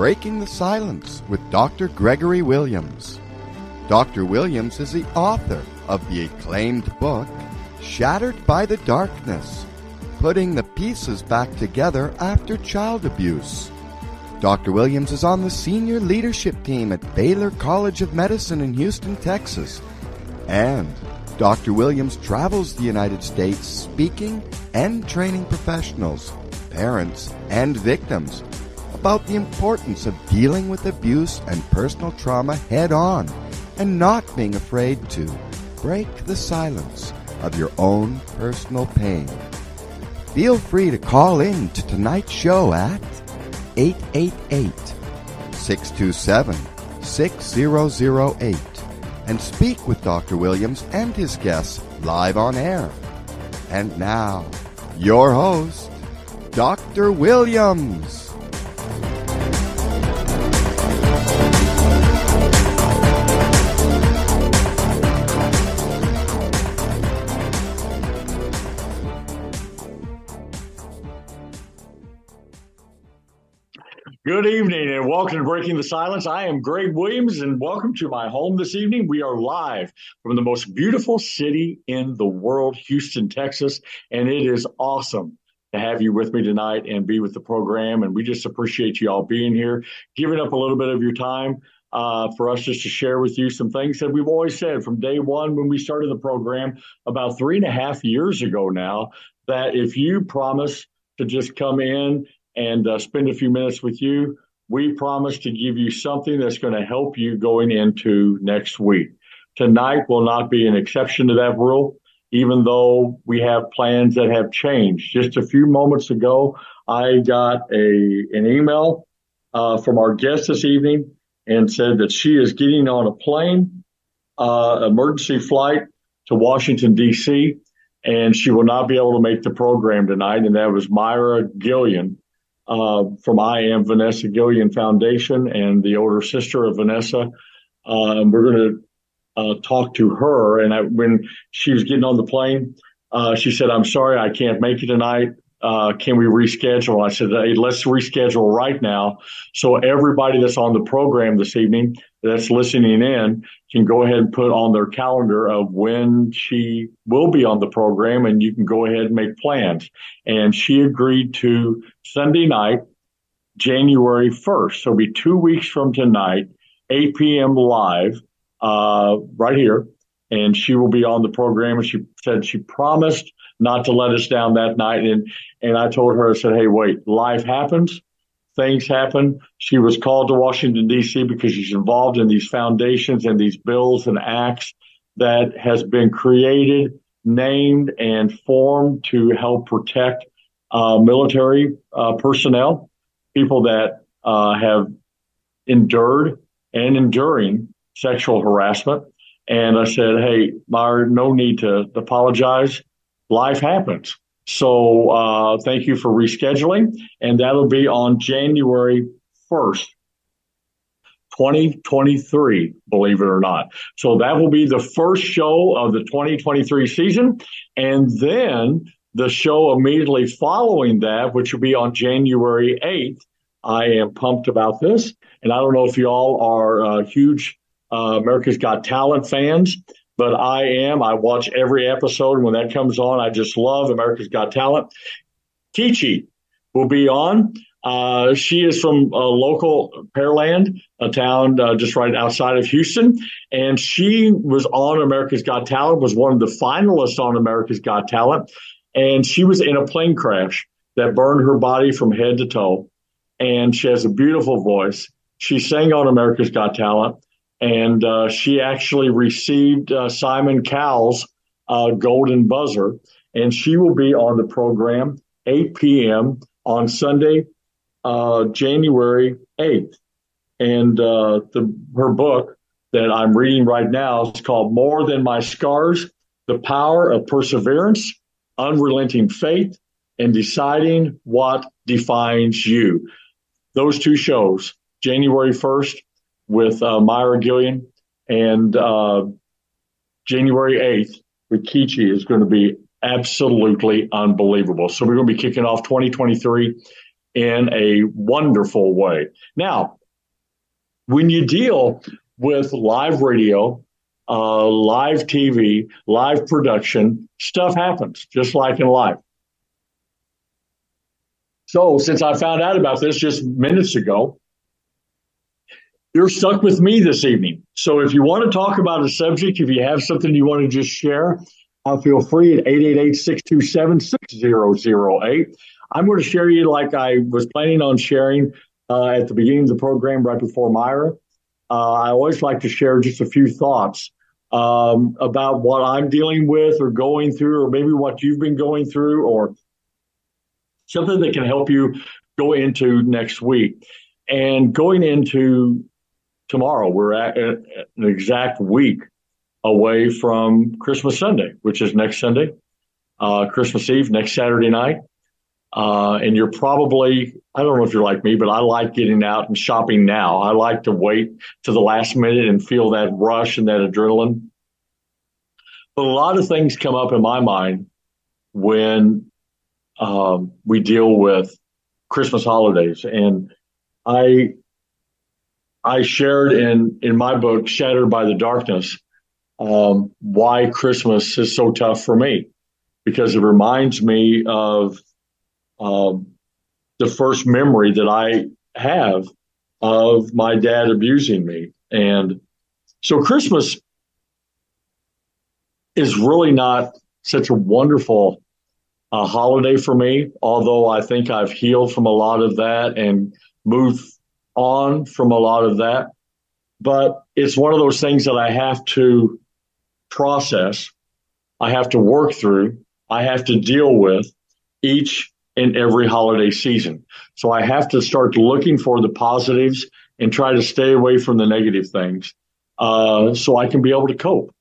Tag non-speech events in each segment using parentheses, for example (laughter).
Breaking the Silence with Dr. Gregory Williams. Dr. Williams is the author of the acclaimed book, Shattered by the Darkness Putting the Pieces Back Together After Child Abuse. Dr. Williams is on the senior leadership team at Baylor College of Medicine in Houston, Texas. And Dr. Williams travels the United States speaking and training professionals, parents, and victims about the importance of dealing with abuse and personal trauma head on and not being afraid to break the silence of your own personal pain. Feel free to call in to tonight's show at 888 627 6008 and speak with Dr. Williams and his guests live on air. And now, your host, Dr. Williams. Good evening and welcome to Breaking the Silence. I am Greg Williams and welcome to my home this evening. We are live from the most beautiful city in the world, Houston, Texas, and it is awesome to have you with me tonight and be with the program. And we just appreciate you all being here, giving up a little bit of your time uh, for us just to share with you some things that we've always said from day one when we started the program about three and a half years ago now. That if you promise to just come in and uh, spend a few minutes with you. We promise to give you something that's going to help you going into next week. Tonight will not be an exception to that rule, even though we have plans that have changed. Just a few moments ago, I got a an email uh, from our guest this evening and said that she is getting on a plane, uh, emergency flight to Washington D.C. and she will not be able to make the program tonight. And that was Mayra Guillén uh, from I Am Vanessa Guillén Foundation and the older sister of Vanessa. Uh, we're going to talk to her. And I, when she was getting on the plane, uh, she said, I'm sorry, I can't make it tonight. Uh, can we reschedule? I said, hey, let's reschedule right now. So everybody that's on the program this evening that's listening in can go ahead and put on their calendar of when she will be on the program and you can go ahead and make plans. And she agreed to Sunday night, January 1st. So be two weeks from tonight, 8 p.m. live, uh, right here. And she will be on the program. And she said she promised not to let us down that night. And, and I told her, I said, Hey, wait, life happens things happen. She was called to Washington, D.C. because she's involved in these foundations and these bills and acts that has been created, named, and formed to help protect uh, military uh, personnel, people that uh, have endured and enduring sexual harassment. And I said, hey, Mayra, no need to apologize. Life happens. So uh, thank you for rescheduling, and that'll be on January 1st. 2023, believe it or not. So that will be the first show of the 2023 season. And then the show immediately following that, which will be on January 8th. I am pumped about this. And I don't know if you all are uh, huge uh, America's Got Talent fans, but I am. I watch every episode. When that comes on, I just love America's Got Talent. Kechi will be on. Uh, she is from a local Pearland, a town uh, just right outside of Houston, and she was on America's Got Talent. Was one of the finalists on America's Got Talent, and she was in a plane crash that burned her body from head to toe. And she has a beautiful voice. She sang on America's Got Talent and uh, she actually received uh, Simon Cowell's uh, Golden Buzzer, and she will be on the program 8 p.m. on Sunday, uh, January 8th. And uh, the, her book that I'm reading right now is called More Than My Scars The Power of Perseverance, Unrelenting Faith, and Deciding What Defines You. Those two shows, January 1st with uh, Mayra Guillén, and uh, January 8th with Kechi is going to be absolutely unbelievable. So we're going to be kicking off 2023 in a wonderful way. Now, when you deal with live radio, uh, live TV, live production, stuff happens just like in life. So, since I found out about this just minutes ago, you're stuck with me this evening. So, if you want to talk about a subject, if you have something you want to just share, uh, feel free at 888 627 6008. I'm going to share you like I was planning on sharing uh, at the beginning of the program right before Mayra. Uh, I always like to share just a few thoughts um, about what I'm dealing with or going through, or maybe what you've been going through, or something that can help you go into next week. And going into tomorrow, we're at an exact week away from Christmas Sunday, which is next Sunday, uh, Christmas Eve, next Saturday night. Uh, and you're probably, I don't know if you're like me, but I like getting out and shopping now. I like to wait to the last minute and feel that rush and that adrenaline. But a lot of things come up in my mind when um, we deal with Christmas holidays. And I, I shared in, in my book, Shattered by the Darkness, um, why Christmas is so tough for me because it reminds me of um, the first memory that I have of my dad abusing me. And so Christmas is really not such a wonderful uh, holiday for me, although I think I've healed from a lot of that and moved on from a lot of that. But it's one of those things that I have to process, I have to work through, I have to deal with each and every holiday season. So I have to start looking for the positives and try to stay away from the negative things uh, so I can be able to cope.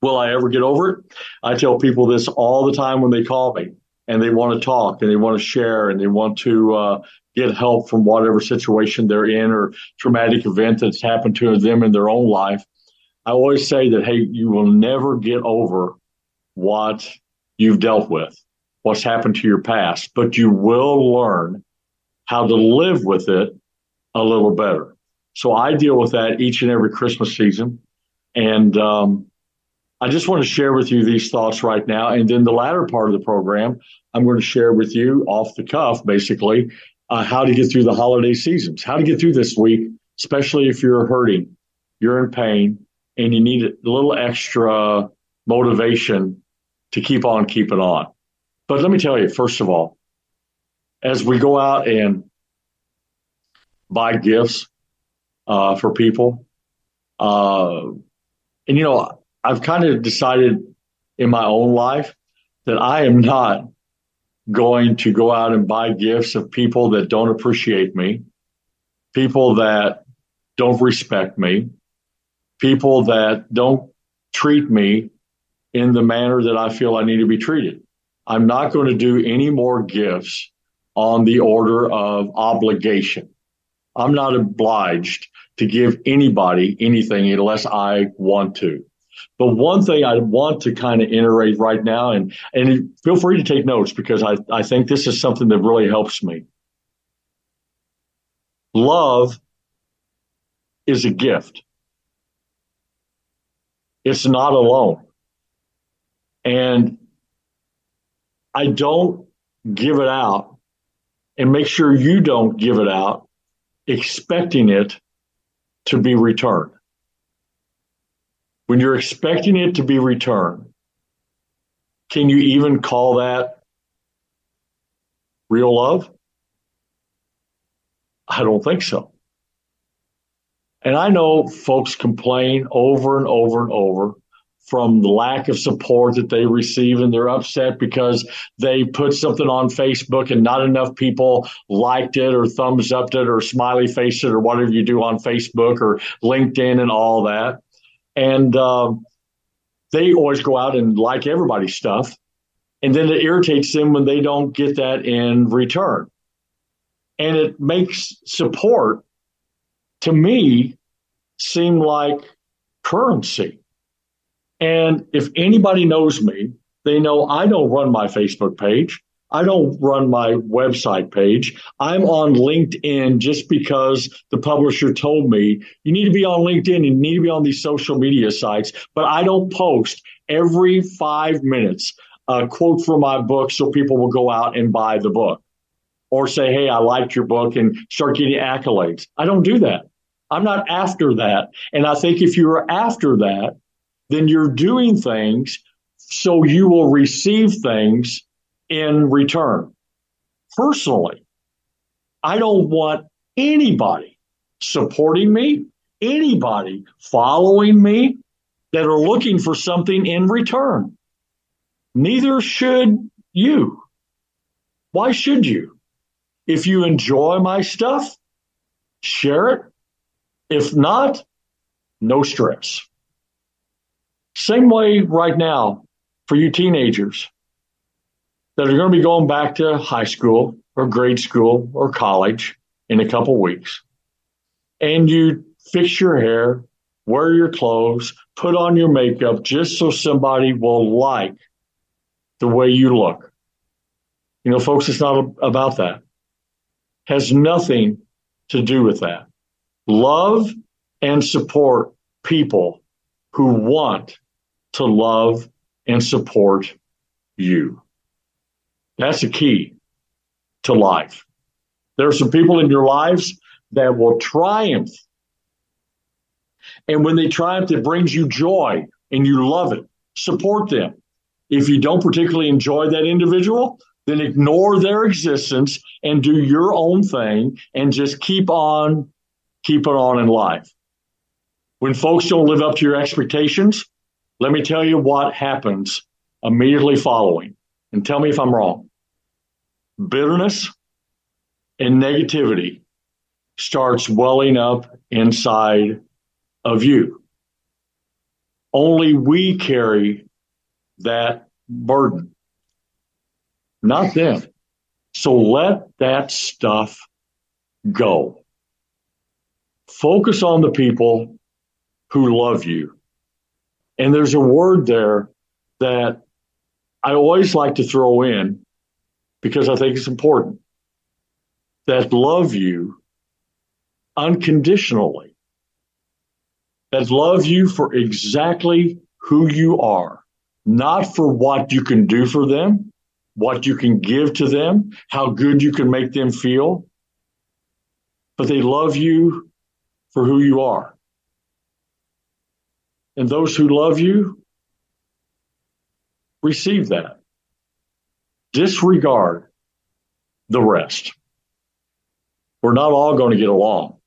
Will I ever get over it? I tell people this all the time when they call me and they want to talk and they want to share and they want to uh, get help from whatever situation they're in or traumatic event that's happened to them in their own life. I always say that, hey, you will never get over what you've dealt with what's happened to your past, but you will learn how to live with it a little better. So I deal with that each and every Christmas season. And um, I just want to share with you these thoughts right now. And then the latter part of the program, I'm going to share with you off the cuff, basically, uh, how to get through the holiday seasons, how to get through this week, especially if you're hurting, you're in pain, and you need a little extra motivation to keep on keeping on. But let me tell you, first of all, as we go out and buy gifts uh, for people, uh, and you know, I've kind of decided in my own life that I am not going to go out and buy gifts of people that don't appreciate me, people that don't respect me, people that don't treat me in the manner that I feel I need to be treated. I'm not going to do any more gifts on the order of obligation. I'm not obliged to give anybody anything unless I want to. But one thing I want to kind of iterate right now, and, and feel free to take notes because I, I think this is something that really helps me. Love is a gift. It's not a loan. And I don't give it out and make sure you don't give it out expecting it to be returned. When you're expecting it to be returned, can you even call that real love? I don't think so. And I know folks complain over and over and over from the lack of support that they receive and they're upset because they put something on Facebook and not enough people liked it or thumbs upped it or smiley faced it or whatever you do on Facebook or LinkedIn and all that. And um, they always go out and like everybody's stuff. And then it irritates them when they don't get that in return. And it makes support to me seem like currency and if anybody knows me, they know I don't run my Facebook page. I don't run my website page. I'm on LinkedIn just because the publisher told me you need to be on LinkedIn you need to be on these social media sites. But I don't post every five minutes a quote from my book so people will go out and buy the book or say, Hey, I liked your book and start getting accolades. I don't do that. I'm not after that. And I think if you're after that, then you're doing things so you will receive things in return. Personally, I don't want anybody supporting me, anybody following me that are looking for something in return. Neither should you. Why should you? If you enjoy my stuff, share it. If not, no stress. Same way right now for you teenagers that are going to be going back to high school or grade school or college in a couple weeks. And you fix your hair, wear your clothes, put on your makeup just so somebody will like the way you look. You know, folks, it's not about that. Has nothing to do with that. Love and support people who want to love and support you. That's the key to life. There are some people in your lives that will triumph. And when they triumph, it brings you joy and you love it. Support them. If you don't particularly enjoy that individual, then ignore their existence and do your own thing and just keep on keeping on in life. When folks don't live up to your expectations, let me tell you what happens immediately following. And tell me if I'm wrong. Bitterness and negativity starts welling up inside of you. Only we carry that burden, not them. So let that stuff go. Focus on the people who love you. And there's a word there that I always like to throw in because I think it's important that love you unconditionally, that love you for exactly who you are not for what you can do for them, what you can give to them, how good you can make them feel, but they love you for who you are. And those who love you receive that. Disregard the rest. We're not all going to get along.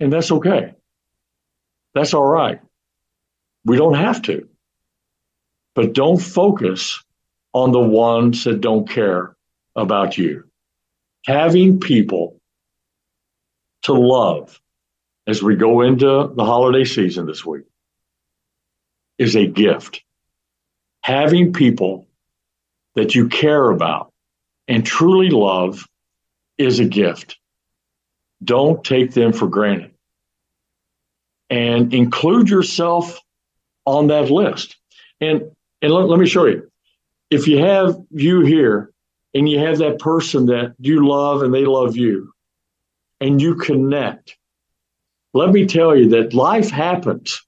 And that's okay. That's all right. We don't have to but don't focus on the ones that don't care about you. Having people to love as we go into the holiday season this week is a gift. Having people that you care about and truly love is a gift. Don't take them for granted and include yourself on that list. And and let, let me show you. If you have you here and you have that person that you love and they love you and you connect, let me tell you that life happens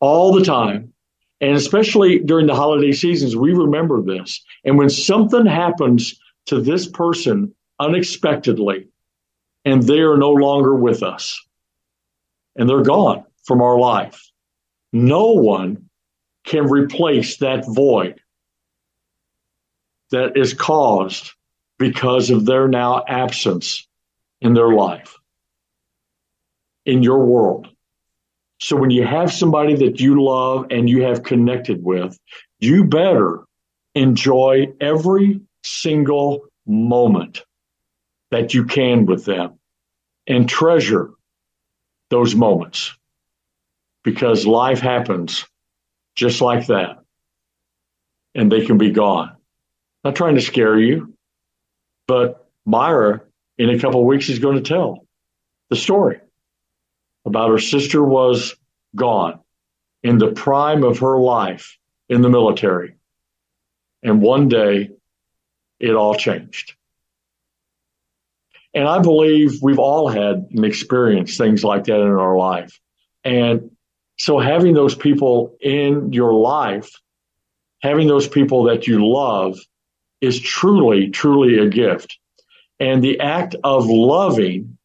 all the time. And especially during the holiday seasons, we remember this. And when something happens to this person unexpectedly and they are no longer with us and they're gone from our life, no one can replace that void that is caused because of their now absence in their life, in your world. So when you have somebody that you love and you have connected with, you better enjoy every single moment that you can with them and treasure those moments because life happens just like that. And they can be gone. Not trying to scare you, but Mayra in a couple weeks is going to tell the story about her sister was gone in the prime of her life in the military. And one day it all changed. And I believe we've all had and experienced things like that in our life. And so having those people in your life, having those people that you love is truly, truly a gift. And the act of loving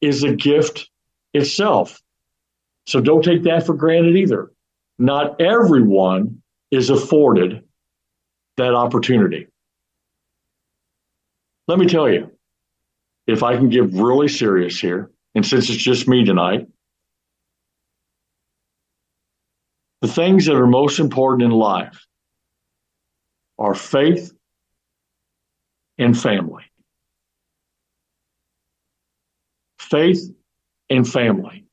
is a gift itself. So don't take that for granted either. Not everyone is afforded that opportunity. Let me tell you, if I can get really serious here, and since it's just me tonight, the things that are most important in life are faith and family. Faith and family.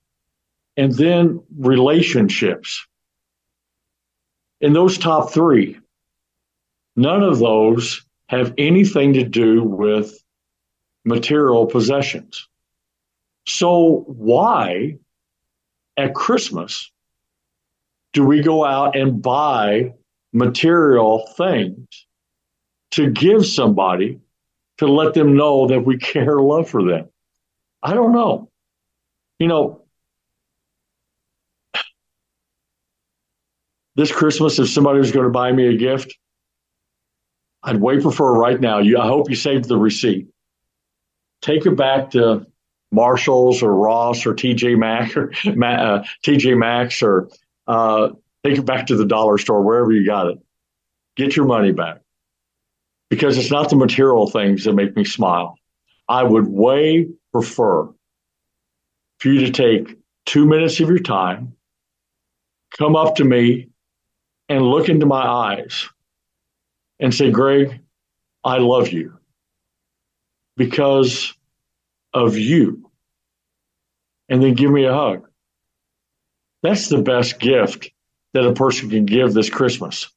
And then relationships. In those top three, none of those have anything to do with material possessions. So, why at Christmas do we go out and buy material things to give somebody to let them know that we (laughs) care love for them? I don't know. You know, this Christmas, if somebody was going to buy me a gift, I'd way prefer right now. You, I hope you saved the receipt. Take it back to Marshalls or Ross or TJ Maxx or uh, TJ Maxx or uh, take it back to the dollar store wherever you got it. Get your money back because it's not the material things that make me smile. I would way prefer for you to take two minutes of your time, come up to me, and look into my eyes and say, Greg, I love you because of you. And then give me a hug. That's the best gift that a person can give this Christmas.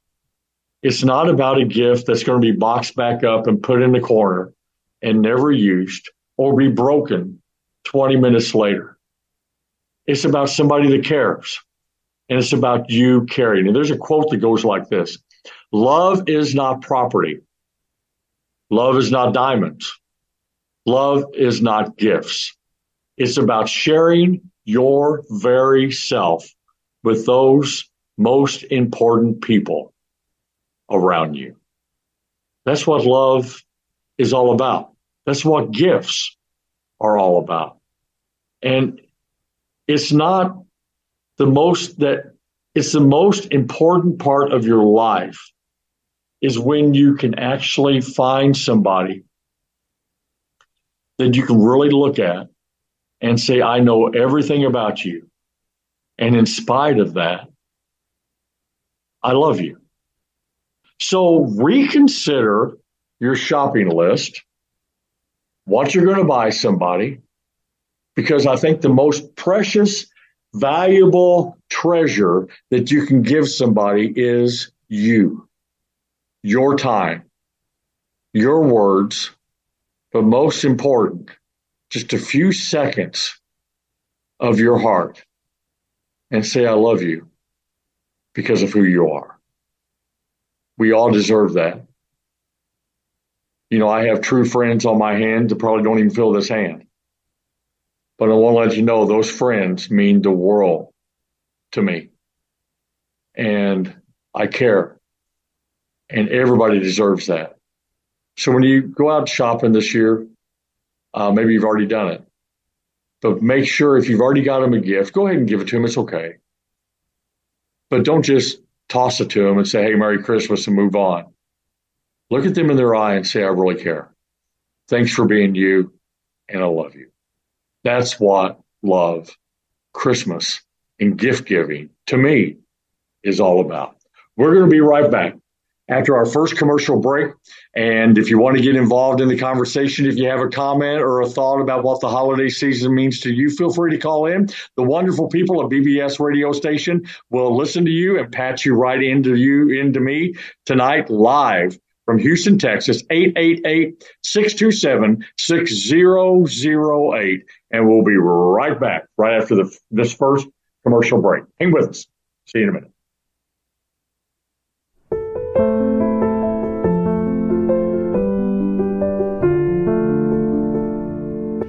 It's not about a gift that's going to be boxed back up and put in the corner and never used or be broken 20 minutes later. It's about somebody that cares and it's about you caring. And there's a quote that goes like this Love is not property. Love is not diamonds. Love is not gifts. It's about sharing your very self with those most important people around you. That's what love is all about. That's what gifts are all about. And it's not the most that it's the most important part of your life is when you can actually find somebody that you can really look at and say, I know everything about you. And in spite of that, I love you. So reconsider your shopping list, what you're going to buy somebody, because I think the most precious, valuable treasure that you can give somebody is you your time, your words, but most important, just a few seconds of your heart and say, I love you because of who you are. We all deserve that. You know, I have true friends on my hand that probably don't even feel this hand. But I want to let you know those friends mean the world to me. And I care and everybody deserves that. So when you go out shopping this year, uh, maybe you've already done it, but make sure if you've already got them a gift, go ahead and give it to them. It's okay, but don't just toss it to them and say, "Hey, Merry Christmas" and move on. Look at them in their eye and say, "I really care. Thanks for being you, and I love you." That's what love, Christmas, and gift giving to me is all about. We're going to be right back after our first commercial break. And if you want to get involved in the conversation, if you have a comment or a thought about what the holiday season means to you, feel free to call in. The wonderful people at BBS radio station will listen to you and patch you right into you, into me tonight live from Houston, Texas, 888-627-6008. And we'll be right back right after the, this first commercial break. Hang with us. See you in a minute.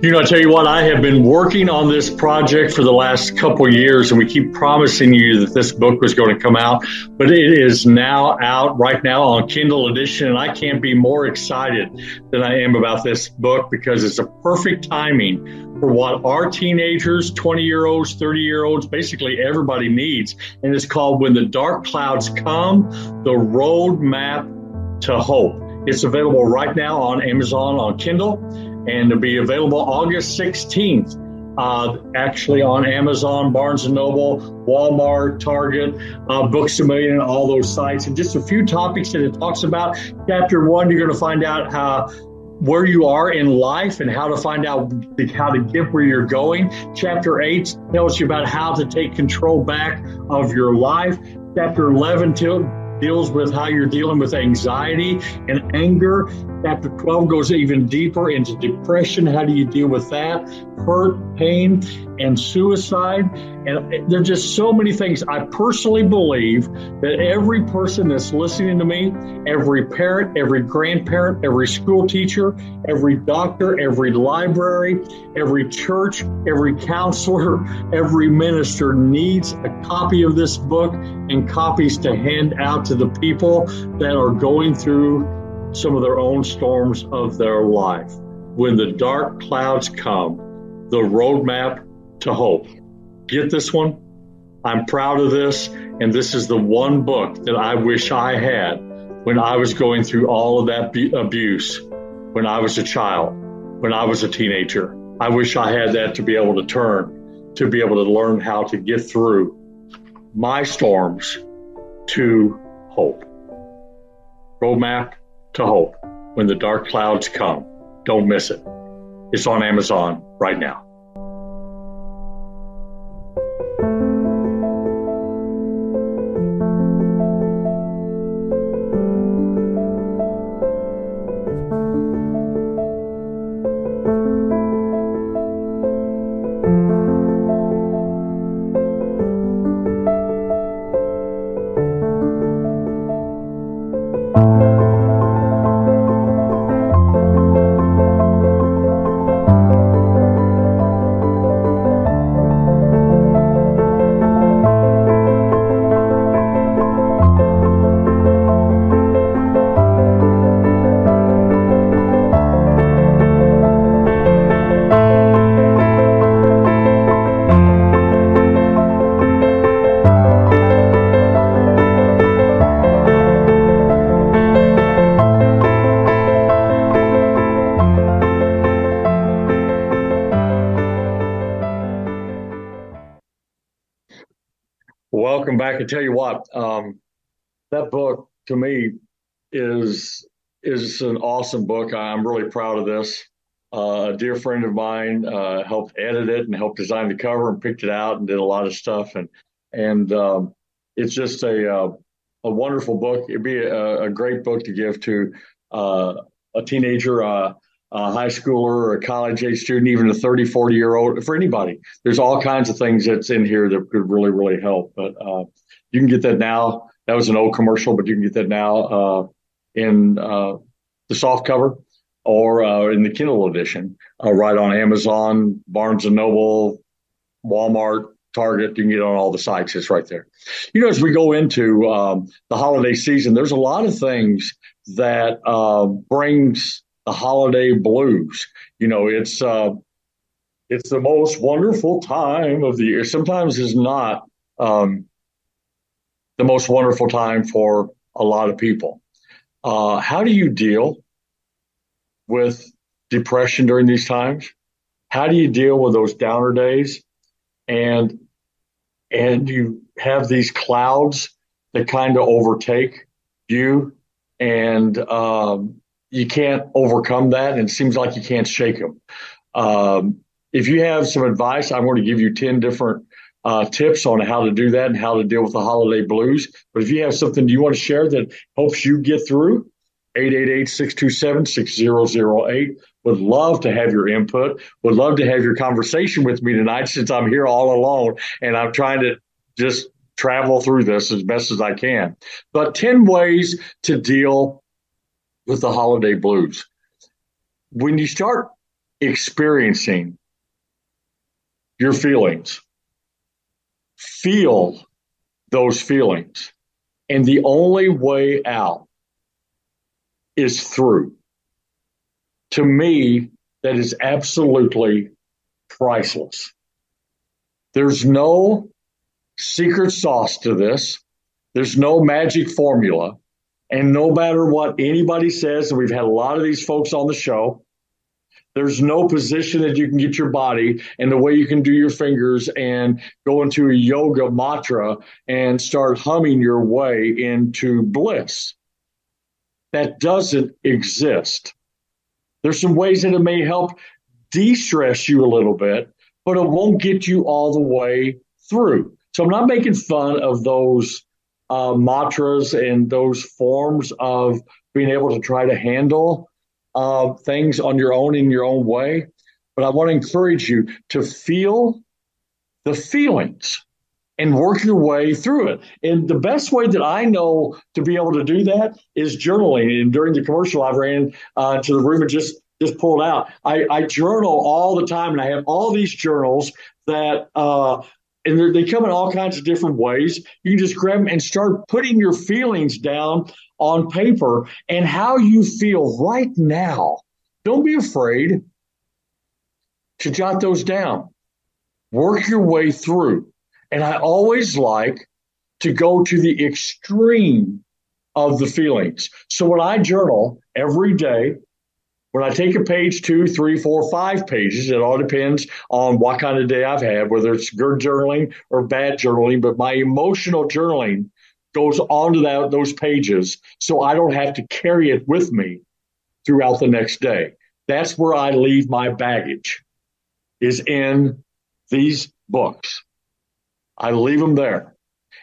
You know, I tell you what, I have been working on this project for the last couple years, and we keep promising you that this book was going to come out, but it is now out right now on Kindle edition, and I can't be more excited than I am about this book because it's a perfect timing for what our teenagers, 20 year olds, 30 year olds, basically everybody needs. And it's called When the Dark Clouds Come, The Roadmap to Hope. It's available right now on Amazon on Kindle and it'll be available August 16th. Uh, actually on Amazon, Barnes and Noble, Walmart, Target, uh, Books a Million, all those sites, and just a few topics that it talks about. Chapter one, you're going to find out how where you are in life and how to find out how to get where you're going. Chapter eight tells you about how to take control back of your life. Chapter 11 deals with how you're dealing with anxiety and anger. Chapter 12 goes even deeper into depression. How do you deal with that? Hurt, pain, and suicide. And there's just so many things. I personally believe that every person that's listening to me, every parent, every grandparent, every school teacher, every doctor, every library, every church, every counselor, (laughs) every minister needs a copy of this book and copies to hand out to the people that are going through some of their own storms of their life. When the dark clouds come, the roadmap to hope. Get this one. I'm proud of this. And this is the one book that I wish I had when I was going through all of that abuse when I was a child, when I was a teenager. I wish I had that to be able to turn, to be able to learn how to get through my storms to hope. Roadmap to hope when the dark clouds come. Don't miss it. It's on Amazon right now. I can tell you what, um, that book to me is is an awesome book. I'm really proud of this. Uh, a dear friend of mine uh, helped edit it and helped design the cover and picked it out and did a lot of stuff and and um, it's just a uh, a wonderful book. It'd be a, a great book to give to uh, a teenager, uh, a high schooler, or a college age student, even a 30, 40 year old, for anybody. There's all kinds of things that's in here that could really, really help. But uh, you can get that now. That was an old commercial, but you can get that now uh, in uh, the soft cover or uh, in the Kindle edition, uh, right on Amazon, Barnes and Noble, Walmart, Target. You can get on all the sites. It's right there. You know, as we go into um, the holiday season, there's a lot of things that uh, brings the holiday blues. You know, it's uh, it's the most wonderful time of the year. Sometimes it's not. Um, the most wonderful time for a lot of people. Uh, how do you deal with depression during these times? How do you deal with those downer days? And and you have these clouds that kind of overtake you, and um, you can't overcome that, and it seems like you can't shake them. Um, if you have some advice, I'm going to give you ten different uh, tips on how to do that and how to deal with the holiday blues. But if you have something you want to share that helps you get through, 888-627-6008. Would love to have your input. Would love to have your conversation with me tonight since I'm here all alone and I'm trying to just travel through this as best as I can. But 10 ways to deal with the holiday blues. When you start experiencing your feelings. Feel those feelings. And the only way out is through. To me, that is absolutely priceless. There's no secret sauce to this. There's no magic formula. And no matter what anybody says, and we've had a lot of these folks on the show, there's no position that you can get your body and the way you can do your fingers and go into a yoga mantra and start humming your way into bliss. That doesn't exist. There's some ways that it may help de stress you a little bit, but it won't get you all the way through. So I'm not making fun of those uh, mantras and those forms of being able to try to handle uh, things on your own in your own way. But I want to encourage you to feel the feelings and work your way through it. And the best way that I know to be able to do that is journaling. And during the commercial, I ran uh, to the room and just just pulled out. I, I, journal all the time, and I have all these journals that. Uh, and they come in all kinds of different ways. You can just grab them and start putting your feelings down on paper and how you feel right now. Don't be afraid to jot those down. Work your way through. And I always like to go to the extreme of the feelings. So when I journal every day, when I take a page, two, three, four, five pages, it all depends on what kind of day I've had, whether it's good journaling or bad journaling. But my emotional journaling goes onto that, those pages so I don't have to carry it with me throughout the next day. That's where I leave my baggage, is in these books. I leave them there.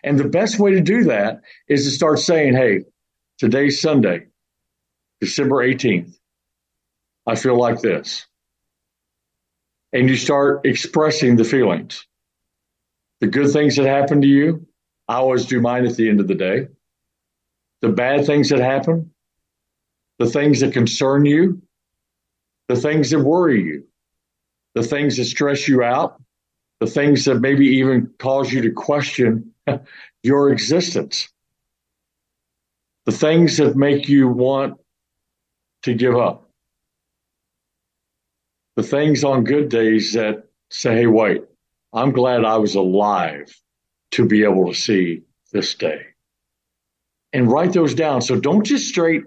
And the best way to do that is to start saying, hey, today's Sunday, December 18th. I feel like this. And you start expressing the feelings. The good things that happen to you, I always do mine at the end of the day. The bad things that happen, the things that concern you, the things that worry you, the things that stress you out, the things that maybe even cause you to question (laughs) your existence, the things that make you want to give up the things on good days that say, hey, wait, I'm glad I was alive to be able to see this day. And write those down. So don't just straight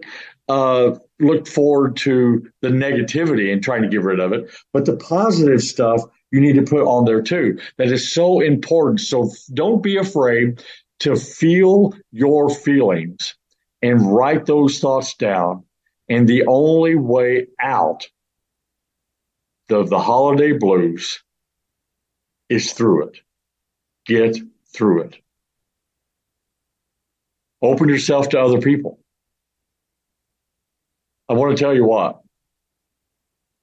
uh, look forward to the negativity and trying to get rid of it, but the positive stuff you need to put on there too. That is so important. So don't be afraid to feel your feelings and write those thoughts down. And the only way out of the holiday blues is through it. Get through it. Open yourself to other people. I want to tell you what,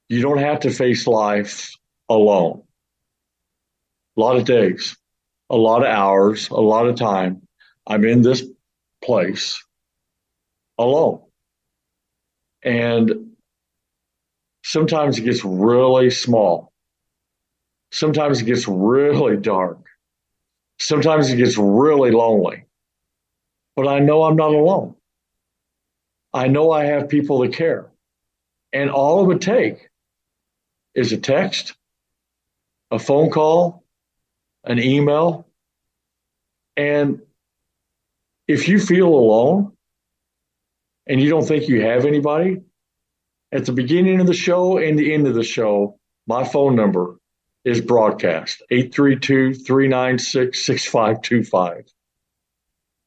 you don't have to face life alone. A lot of days, a lot of hours, a lot of time. I'm in this place alone. And sometimes it gets really small. Sometimes it gets really dark. Sometimes it gets really lonely. But I know I'm not alone. I know I have people that care. And all it would take is a text, a phone call, an email. And if you feel alone and you don't think you have anybody, at the beginning of the show and the end of the show, my phone number is broadcast 832 396 6525.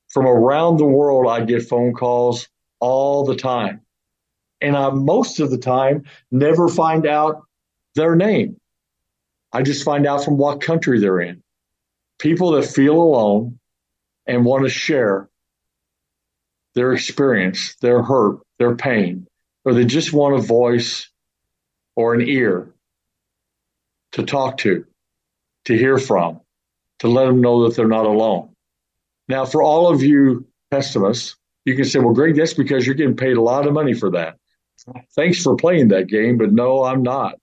From around the world, I get phone calls all the time. And I most of the time never find out their name. I just find out from what country they're in. People that feel alone and want to share their experience, their hurt, their pain, or they just want a voice or an ear to talk to, to hear from, to let them know that they're not alone. Now, for all of you pessimists, you can say, well, Greg, that's because you're getting paid a lot of money for that. Thanks for playing that game, but no, I'm not.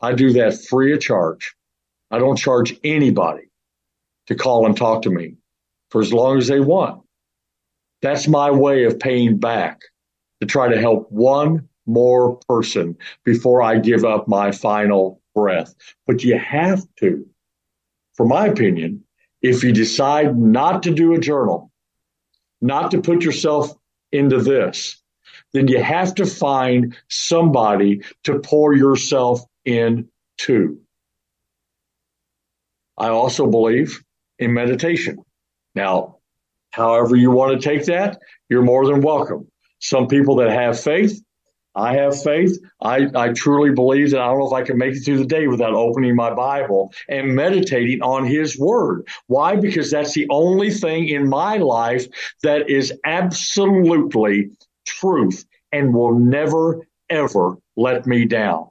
I do that free of charge. I don't charge anybody to call and talk to me for as long as they want. That's my way of paying back to try to help one more person before I give up my final breath. But you have to, for my opinion, if you decide not to do a journal, not to put yourself into this, then you have to find somebody to pour yourself into. I also believe in meditation. Now, however you want to take that, you're more than welcome. Some people that have faith, I have faith. I, I truly believe that I don't know if I can make it through the day without opening my Bible and meditating on His Word. Why? Because that's the only thing in my life that is absolutely truth and will never, ever let me down.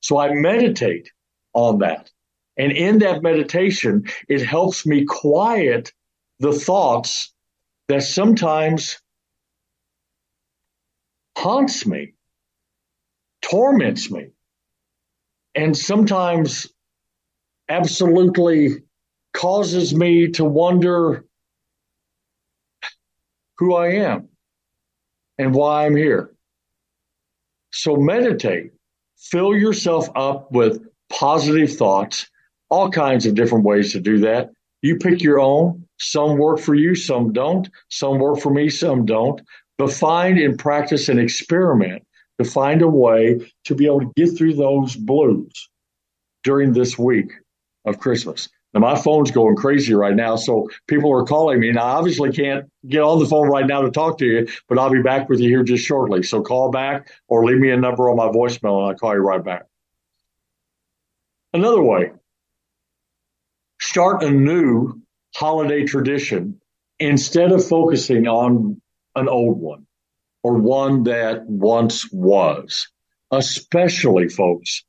So I meditate on that. And in that meditation, it helps me quiet the thoughts that sometimes haunts me, torments me, and sometimes absolutely causes me to wonder who I am and why I'm here. So meditate, fill yourself up with positive thoughts, all kinds of different ways to do that. You pick your own. Some work for you, some don't. Some work for me, some don't. But find and practice and experiment to find a way to be able to get through those blues during this week of Christmas. Now, my phone's going crazy right now, so people are calling me. Now, I obviously can't get on the phone right now to talk to you, but I'll be back with you here just shortly. So call back or leave me a number on my voicemail and I'll call you right back. Another way, start a new holiday tradition instead of focusing on an old one or one that once was, especially, folks,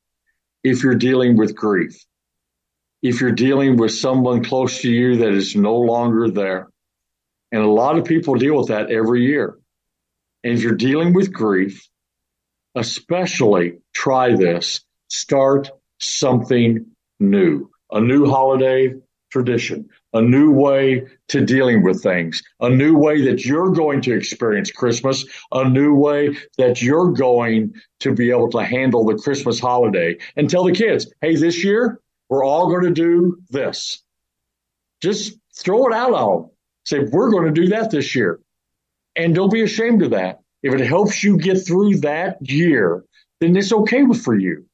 if you're dealing with grief if you're dealing with someone close to you that is no longer there. And a lot of people deal with that every year. And if you're dealing with grief, especially try this start something new, a new holiday tradition, a new way to dealing with things, a new way that you're going to experience Christmas, a new way that you're going to be able to handle the Christmas holiday. And tell the kids, hey, this year, we're all going to do this. Just throw it out on them. Say, we're going to do that this year. And don't be ashamed of that. If it helps you get through that year, then it's okay for you.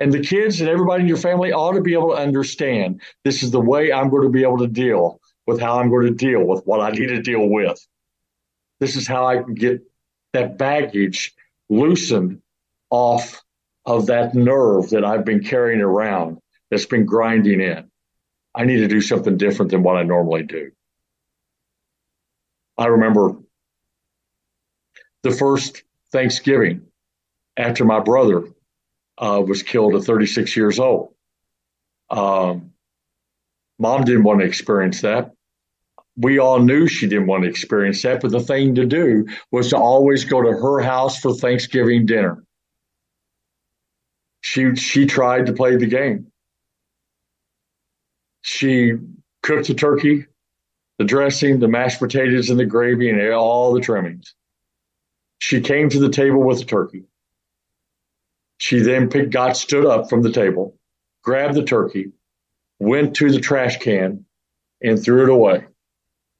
And the kids and everybody in your family ought to be able to understand this is the way I'm going to be able to deal with how I'm going to deal with what I need to deal with. This is how I can get that baggage loosened off of that nerve that I've been carrying around that's been grinding in. I need to do something different than what I normally do. I remember the first Thanksgiving after my brother uh, was killed at 36 years old. Um, mom didn't want to experience that. We all knew she didn't want to experience that, but the thing to do was to always go to her house for Thanksgiving dinner. She she tried to play the game. She cooked the turkey, the dressing, the mashed potatoes, and the gravy, and all the trimmings. She came to the table with the turkey. She then picked, got stood up from the table, grabbed the turkey, went to the trash can, and threw it away,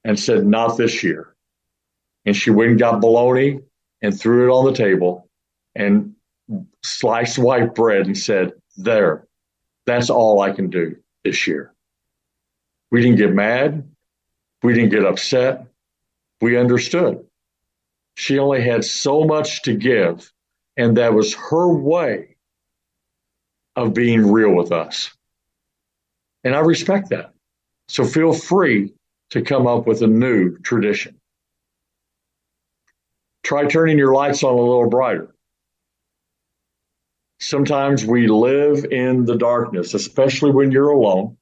and said, "Not this year." And she went and got bologna and threw it on the table, and sliced white bread and said, "There, that's all I can do this year." We didn't get mad. We didn't get upset. We understood. She only had so much to give, and that was her way of being real with us. And I respect that. So feel free to come up with a new tradition. Try turning your lights on a little brighter. Sometimes we live in the darkness, especially when you're alone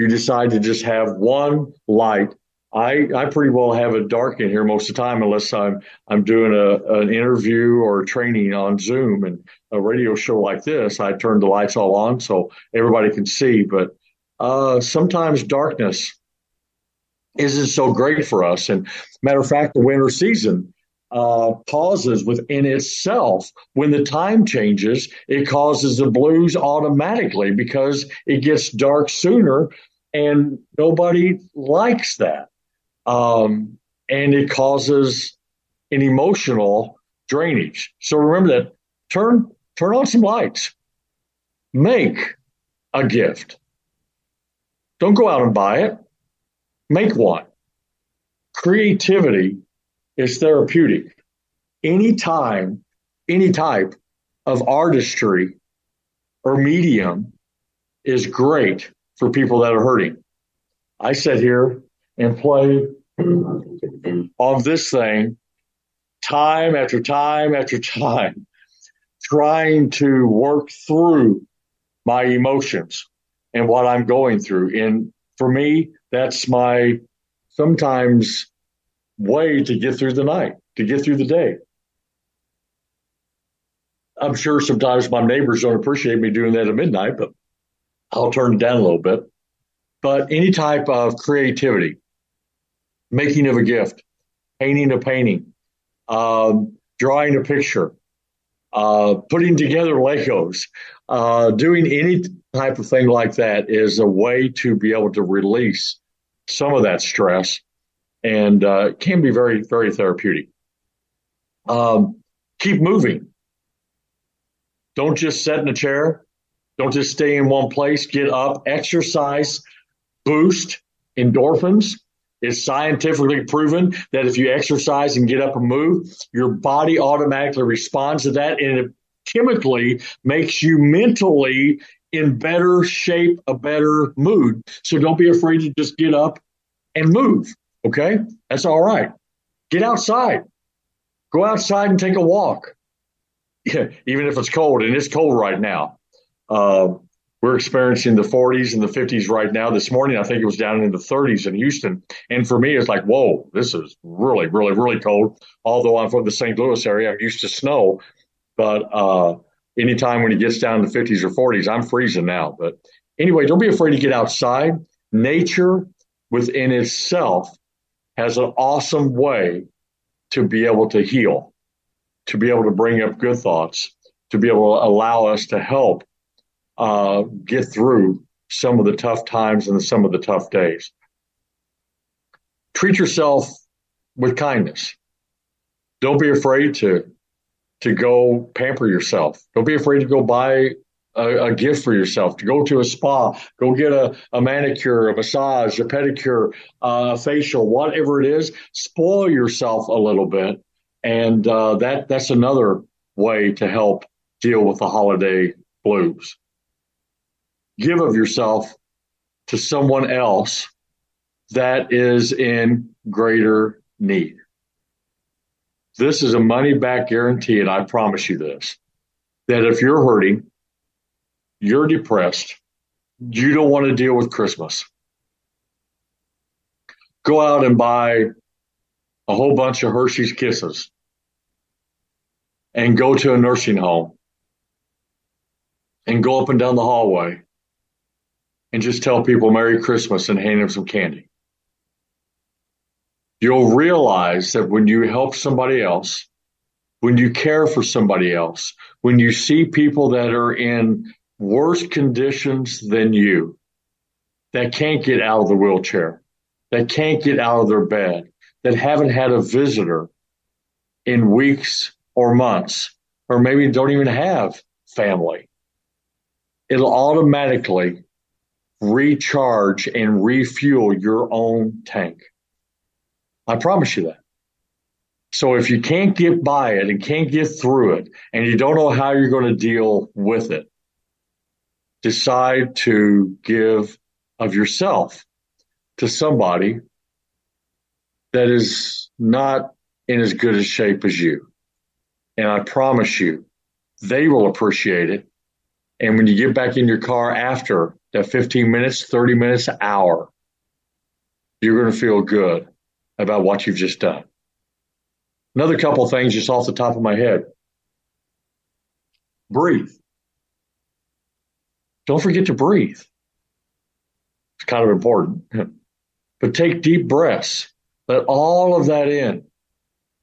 you decide to just have one light I I pretty well have it dark in here most of the time unless I'm I'm doing a an interview or training on Zoom and a radio show like this. I turn the lights all on so everybody can see. But uh, sometimes darkness isn't so great for us. And matter of fact, the winter season uh, causes within itself when the time changes, it causes the blues automatically because it gets dark sooner, and nobody likes that um, and it causes an emotional drainage. So remember that. Turn turn on some lights. Make a gift. Don't go out and buy it. Make one. Creativity is therapeutic. Any time, any type of artistry or medium is great for people that are hurting. I sit here and play on this thing time after time after time, trying to work through my emotions and what I'm going through. And for me, that's my sometimes way to get through the night, to get through the day. I'm sure sometimes my neighbors don't appreciate me doing that at midnight, but I'll turn it down a little bit. But any type of creativity, making of a gift, painting a painting, um, drawing a picture, uh, putting together Legos, uh, doing any type of thing like that is a way to be able to release some of that stress and uh, can be very, very therapeutic. Um, keep moving. Don't just sit in a chair. Don't just stay in one place. Get up, exercise, boost endorphins it's scientifically proven that if you exercise and get up and move, your body automatically responds to that and it chemically makes you mentally in better shape, a better mood. So don't be afraid to just get up and move. Okay? That's all right. Get outside. Go outside and take a walk. Yeah, (laughs) even if it's cold, and it's cold right now. Uh, we're experiencing the 40s and the 50s right now. This morning, I think it was down in the 30s in Houston. And for me, it's like, whoa, this is really, really, really cold. Although I'm from the St. Louis area, I'm used to snow. But uh, anytime when it gets down to 50s or 40s, I'm freezing now. But anyway, don't be afraid to get outside. Nature within itself has an awesome way to be able to heal, to be able to bring up good thoughts, to be able to allow us to help uh, get through some of the tough times and some of the tough days. Treat yourself with kindness. Don't be afraid to to go pamper yourself. Don't be afraid to go buy a, a, gift for yourself, to go to a spa, go get a, a manicure, a massage, a pedicure, uh, a facial, whatever it is. Spoil yourself a little bit, and uh, that that's another way to help deal with the holiday blues give of yourself to someone else that is in greater need. This is a money back guarantee, and I promise you this that if you're hurting, you're depressed, you don't want to deal with Christmas, go out and buy a whole bunch of Hershey's Kisses and go to a nursing home and go up and down the hallway and just tell people Merry Christmas and hand them some candy. You'll realize that when you help somebody else, when you care for somebody else, when you see people that are in worse conditions than you, that can't get out of the wheelchair, that can't get out of their bed, that haven't had a visitor in weeks or months, or maybe don't even have family, it'll automatically recharge and refuel your own tank. I promise you that. So if you can't get by it and can't get through it and you don't know how you're going to deal with it, decide to give of yourself to somebody that is not in as good a shape as you. And I promise you, they will appreciate it. And when you get back in your car after that 15 minutes, 30 minutes, an hour. you're going to feel good about what you've just done. Another couple things just off the top of my head. Breathe. Don't forget to breathe. It's kind of important. (laughs) But take deep breaths. Let all of that in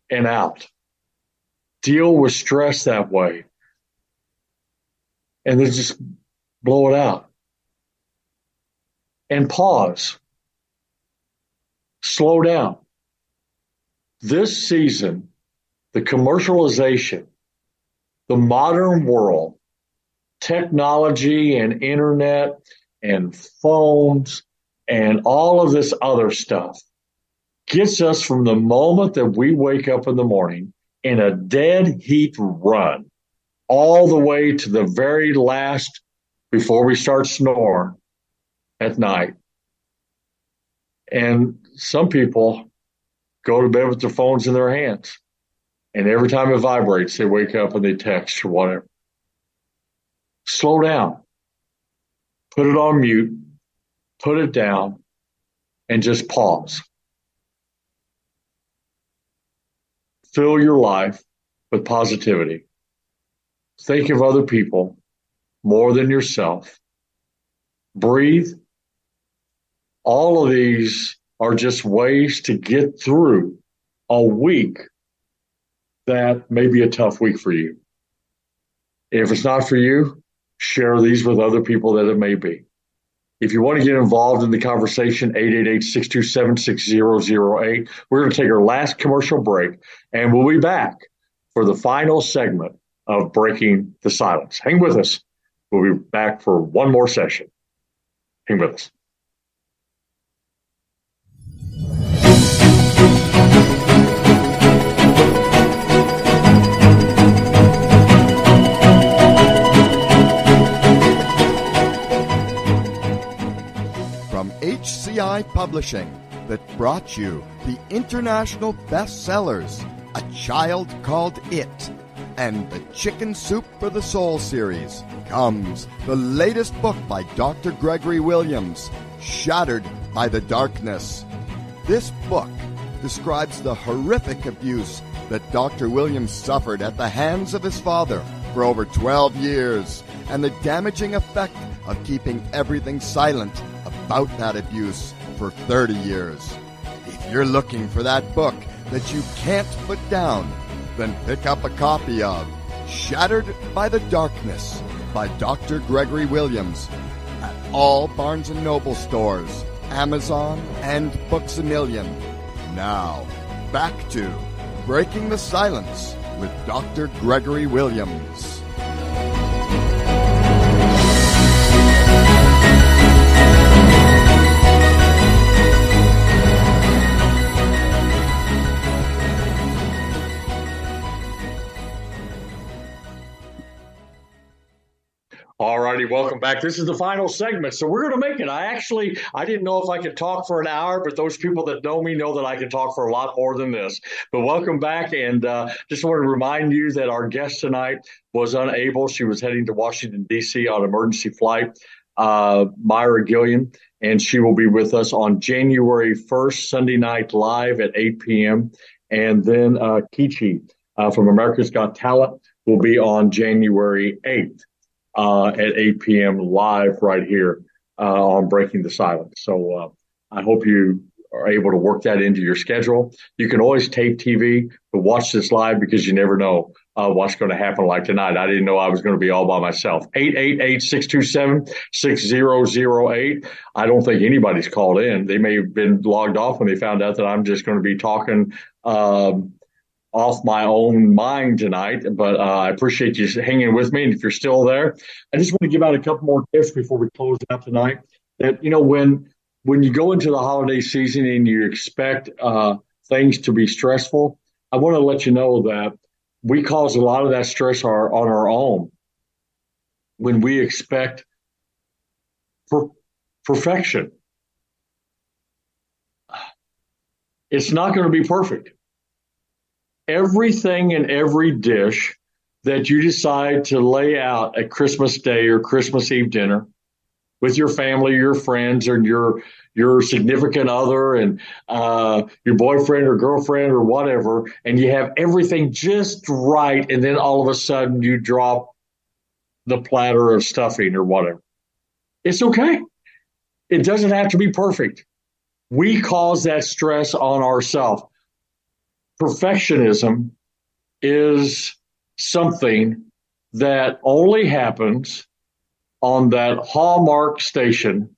and out. Deal with stress that way. And then just blow it out. And pause. Slow down. This season, the commercialization, the modern world, technology and internet and phones and all of this other stuff gets us from the moment that we wake up in the morning in a dead heat run all the way to the very last before we start snoring at night. And some people go to bed with their phones in their hands. And every time it vibrates, they wake up and they text or whatever. Slow down. Put it on mute. Put it down and just pause. Fill your life with positivity. Think of other people more than yourself. Breathe. All of these are just ways to get through a week that may be a tough week for you. If it's not for you, share these with other people that it may be. If you want to get involved in the conversation, 888-627-6008. We're going to take our last commercial break and we'll be back for the final segment of Breaking the Silence. Hang with us. We'll be back for one more session. Hang with us. HCI Publishing that brought you the international bestsellers A Child Called It and the Chicken Soup for the Soul series comes the latest book by Dr. Gregory Williams, Shattered by the Darkness. This book describes the horrific abuse that Dr. Williams suffered at the hands of his father for over 12 years and the damaging effect of keeping everything silent about that abuse for 30 years. If you're looking for that book that you can't put down, then pick up a copy of Shattered by the Darkness by Dr. Gregory Williams at all Barnes & Noble stores, Amazon, and Books A Million. Now, back to Breaking the Silence with Dr. Gregory Williams. Welcome back. This is the final segment, so we're going to make it. I actually, I didn't know if I could talk for an hour, but those people that know me know that I can talk for a lot more than this. But welcome back, and uh, just want to remind you that our guest tonight was unable. She was heading to Washington D.C. on emergency flight. Uh, Mayra Guillén, and she will be with us on January 1st, Sunday night live at 8 p.m. And then uh, Kechi uh, from America's Got Talent will be on January 8th uh, at 8 p.m. live right here uh, on Breaking the Silence. So uh, I hope you are able to work that into your schedule. You can always tape TV, but watch this live because you never know uh, what's going to happen like tonight. I didn't know I was going to be all by myself. 888-627-6008. I don't think anybody's called in. They may have been logged off when they found out that I'm just going to be talking um, off my own mind tonight, but uh, I appreciate you hanging with me. And if you're still there, I just want to give out a couple more tips before we close out tonight. That you know when when you go into the holiday season and you expect uh, things to be stressful, I want to let you know that we cause a lot of that stress our, on our own when we expect per- perfection. It's not going to be perfect everything in every dish that you decide to lay out at Christmas Day or Christmas Eve dinner with your family, your friends, and your your significant other, and uh, your boyfriend or girlfriend or whatever, and you have everything just right, and then all of a sudden you drop the platter of stuffing or whatever. It's okay. It doesn't have to be perfect. We cause that stress on ourselves. Perfectionism is something that only happens on that Hallmark station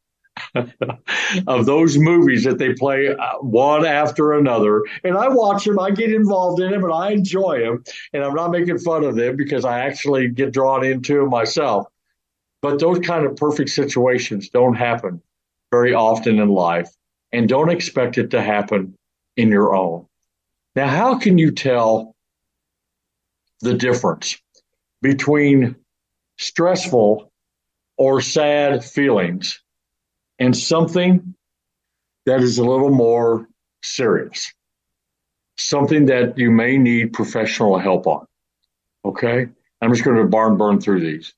(laughs) of those movies that they play uh, one after another. And I watch them, I get involved in them, and I enjoy them. And I'm not making fun of them because I actually get drawn into them myself. But those kind of perfect situations don't happen very often in life, and don't expect it to happen in your own. Now, how can you tell the difference between stressful or sad feelings and something that is a little more serious, something that you may need professional help on. Okay? I'm just going to barn burn through these.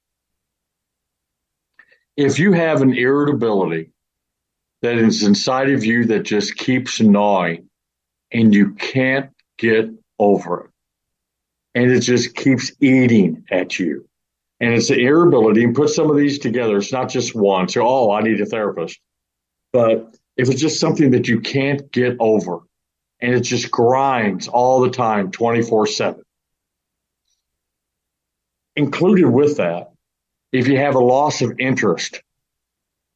If you have an irritability that is inside of you that just keeps gnawing and you can't get over it, and it just keeps eating at you, and it's the irritability and put some of these together. It's not just one. So, oh, I need a therapist. But if it's just something that you can't get over and it just grinds all the time, 24 7. Included with that, if you have a loss of interest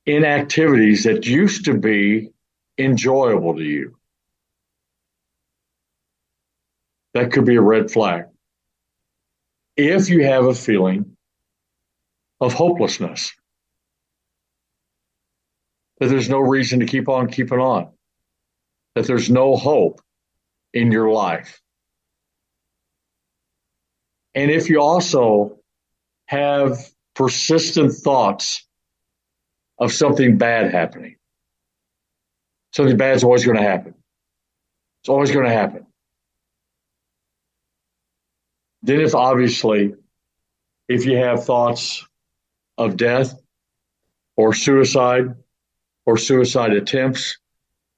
in activities that used to be enjoyable to you, that could be a red flag. If you have a feeling of hopelessness. That there's no reason to keep on keeping on. That there's no hope in your life. And if you also have persistent thoughts of something bad happening, something bad is always going to happen. It's always going to happen. Then, if obviously, if you have thoughts of death or suicide or suicide attempts,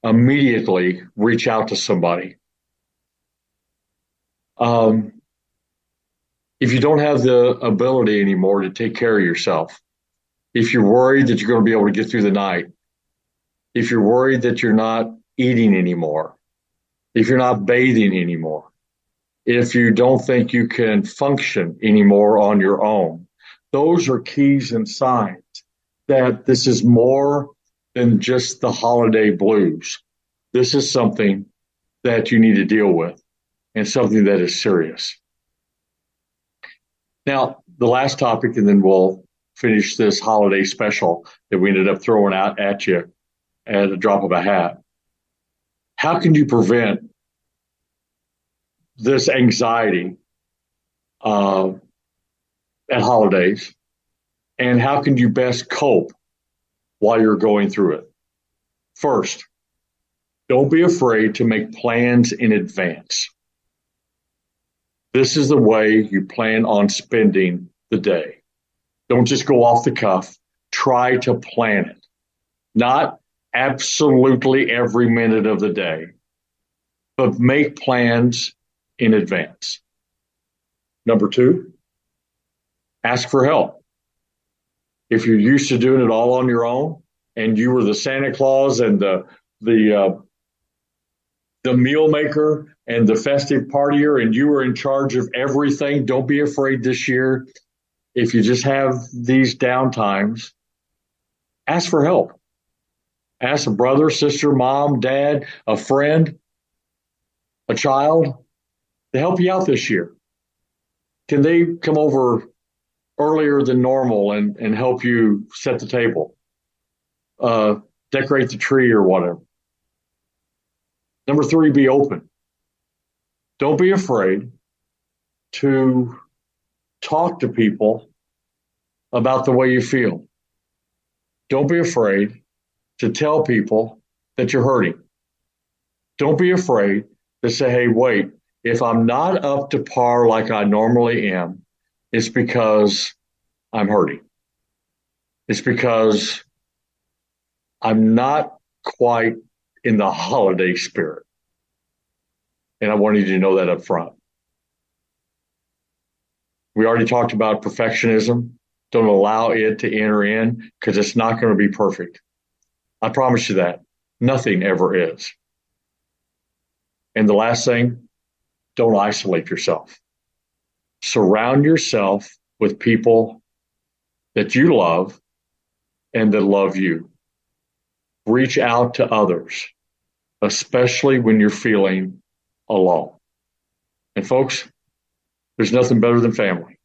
immediately reach out to somebody. Um, if you don't have the ability anymore to take care of yourself, if you're worried that you're going to be able to get through the night, if you're worried that you're not eating anymore, if you're not bathing anymore, if you don't think you can function anymore on your own, those are keys and signs that this is more than just the holiday blues. This is something that you need to deal with and something that is serious. Now, the last topic, and then we'll finish this holiday special that we ended up throwing out at you at a drop of a hat. How can you prevent this anxiety uh, at holidays and how can you best cope while you're going through it? First, don't be afraid to make plans in advance. This is the way you plan on spending the day. Don't just go off the cuff. Try to plan it. Not absolutely every minute of the day, but make plans in advance. Number two, ask for help. If you're used to doing it all on your own and you were the Santa Claus and the the uh, the meal maker and the festive partier and you were in charge of everything, don't be afraid this year. If you just have these downtimes, ask for help. Ask a brother, sister, mom, dad, a friend, a child to help you out this year. Can they come over earlier than normal and, and help you set the table, uh, decorate the tree or whatever. Number three, be open. Don't be afraid to talk to people about the way you feel. Don't be afraid to tell people that you're hurting. Don't be afraid to say, hey, wait, if I'm not up to par like I normally am, it's because I'm hurting. It's because I'm not quite in the holiday spirit. And I wanted you to know that up front. We already talked about perfectionism. Don't allow it to enter in because it's not going to be perfect. I promise you that. Nothing ever is. And the last thing, don't isolate yourself. Surround yourself with people that you love and that love you. Reach out to others, especially when you're feeling alone. And folks, there's nothing better than family.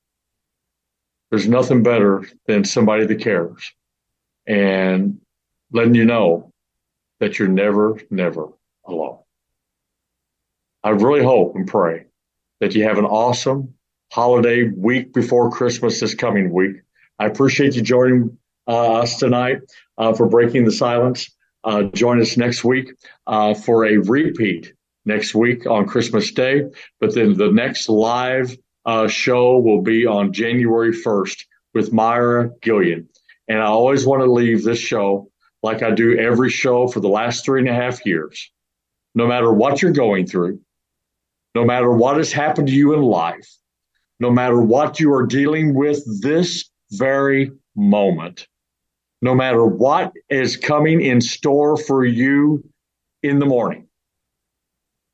There's nothing better than somebody that cares and letting you know that you're never, never. I really hope and pray that you have an awesome holiday week before Christmas this coming week. I appreciate you joining uh, us tonight uh, for breaking the silence. Uh, join us next week uh, for a repeat next week on Christmas Day. But then the next live uh, show will be on January 1st with Mayra Guillén. And I always want to leave this show like I do every show for the last three and a half years. No matter what you're going through, no matter what has happened to you in life, no matter what you are dealing with this very moment, no matter what is coming in store for you in the morning,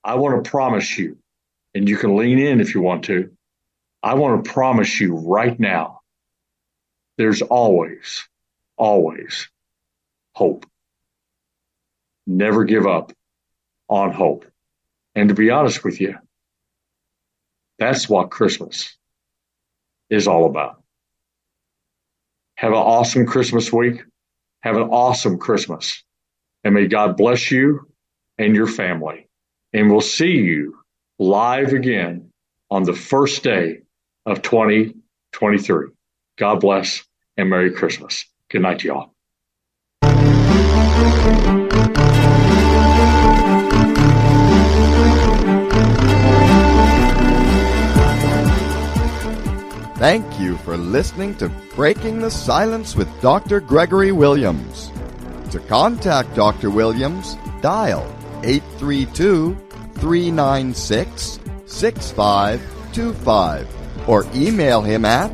I want to promise you, and you can lean in if you want to, I want to promise you right now, there's always, always hope. Never give up on hope. And to be honest with you, that's what Christmas is all about. Have an awesome Christmas week. Have an awesome Christmas. And may God bless you and your family. And we'll see you live again on the first day of 2023. God bless and Merry Christmas. Good night, y'all. Thank you for listening to Breaking the Silence with Dr. Gregory Williams. To contact Dr. Williams, dial 832 396 6525 or email him at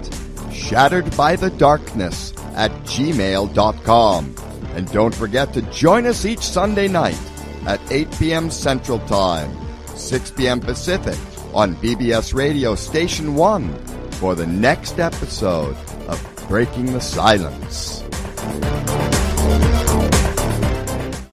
shatteredbythedarkness at gmail.com. And don't forget to join us each Sunday night at 8 p.m. Central Time, 6 p.m. Pacific on BBS Radio Station 1 for the next episode of Breaking the Silence.